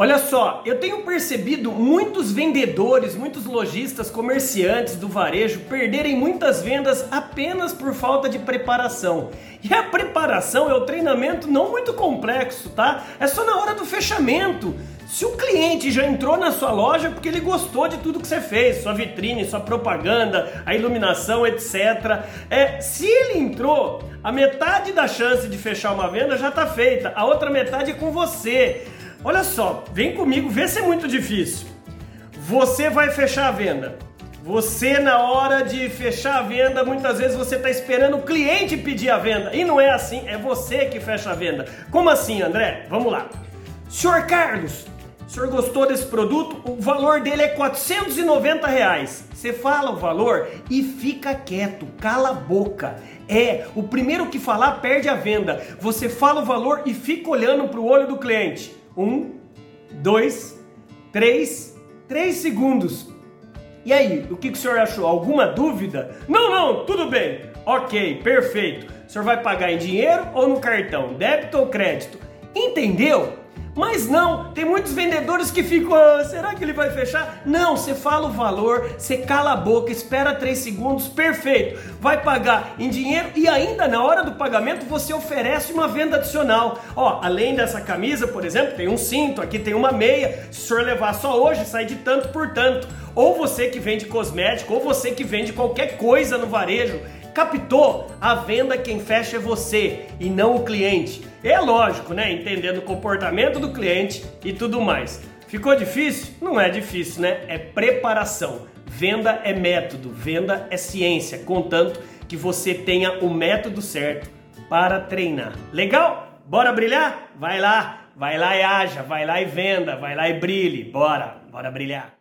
Olha só, eu tenho percebido muitos vendedores, muitos lojistas, comerciantes do varejo perderem muitas vendas apenas por falta de preparação. E a preparação é o treinamento não muito complexo, tá? É só na hora do fechamento. Se o cliente já entrou na sua loja porque ele gostou de tudo que você fez, sua vitrine, sua propaganda, a iluminação, etc. É, se ele entrou, a metade da chance de fechar uma venda já está feita, a outra metade é com você. Olha só, vem comigo, vê se é muito difícil. Você vai fechar a venda. Você, na hora de fechar a venda, muitas vezes você está esperando o cliente pedir a venda. E não é assim, é você que fecha a venda. Como assim, André? Vamos lá. Senhor Carlos, o senhor gostou desse produto? O valor dele é 490 reais. Você fala o valor e fica quieto, cala a boca. É, o primeiro que falar perde a venda. Você fala o valor e fica olhando para o olho do cliente. Um, dois, três, três segundos. E aí, o que, que o senhor achou? Alguma dúvida? Não, não, tudo bem. Ok, perfeito. O senhor vai pagar em dinheiro ou no cartão? Débito ou crédito? Entendeu? Mas não, tem muitos vendedores que ficam, ah, será que ele vai fechar? Não, você fala o valor, você cala a boca, espera 3 segundos, perfeito. Vai pagar em dinheiro e ainda na hora do pagamento você oferece uma venda adicional. Ó, além dessa camisa, por exemplo, tem um cinto, aqui tem uma meia. Se o senhor levar só hoje, sai de tanto por tanto. Ou você que vende cosmético, ou você que vende qualquer coisa no varejo, Captou? A venda quem fecha é você e não o cliente. É lógico, né? Entendendo o comportamento do cliente e tudo mais. Ficou difícil? Não é difícil, né? É preparação. Venda é método, venda é ciência, contanto que você tenha o método certo para treinar. Legal? Bora brilhar? Vai lá, vai lá e haja, vai lá e venda, vai lá e brilhe. Bora, bora brilhar.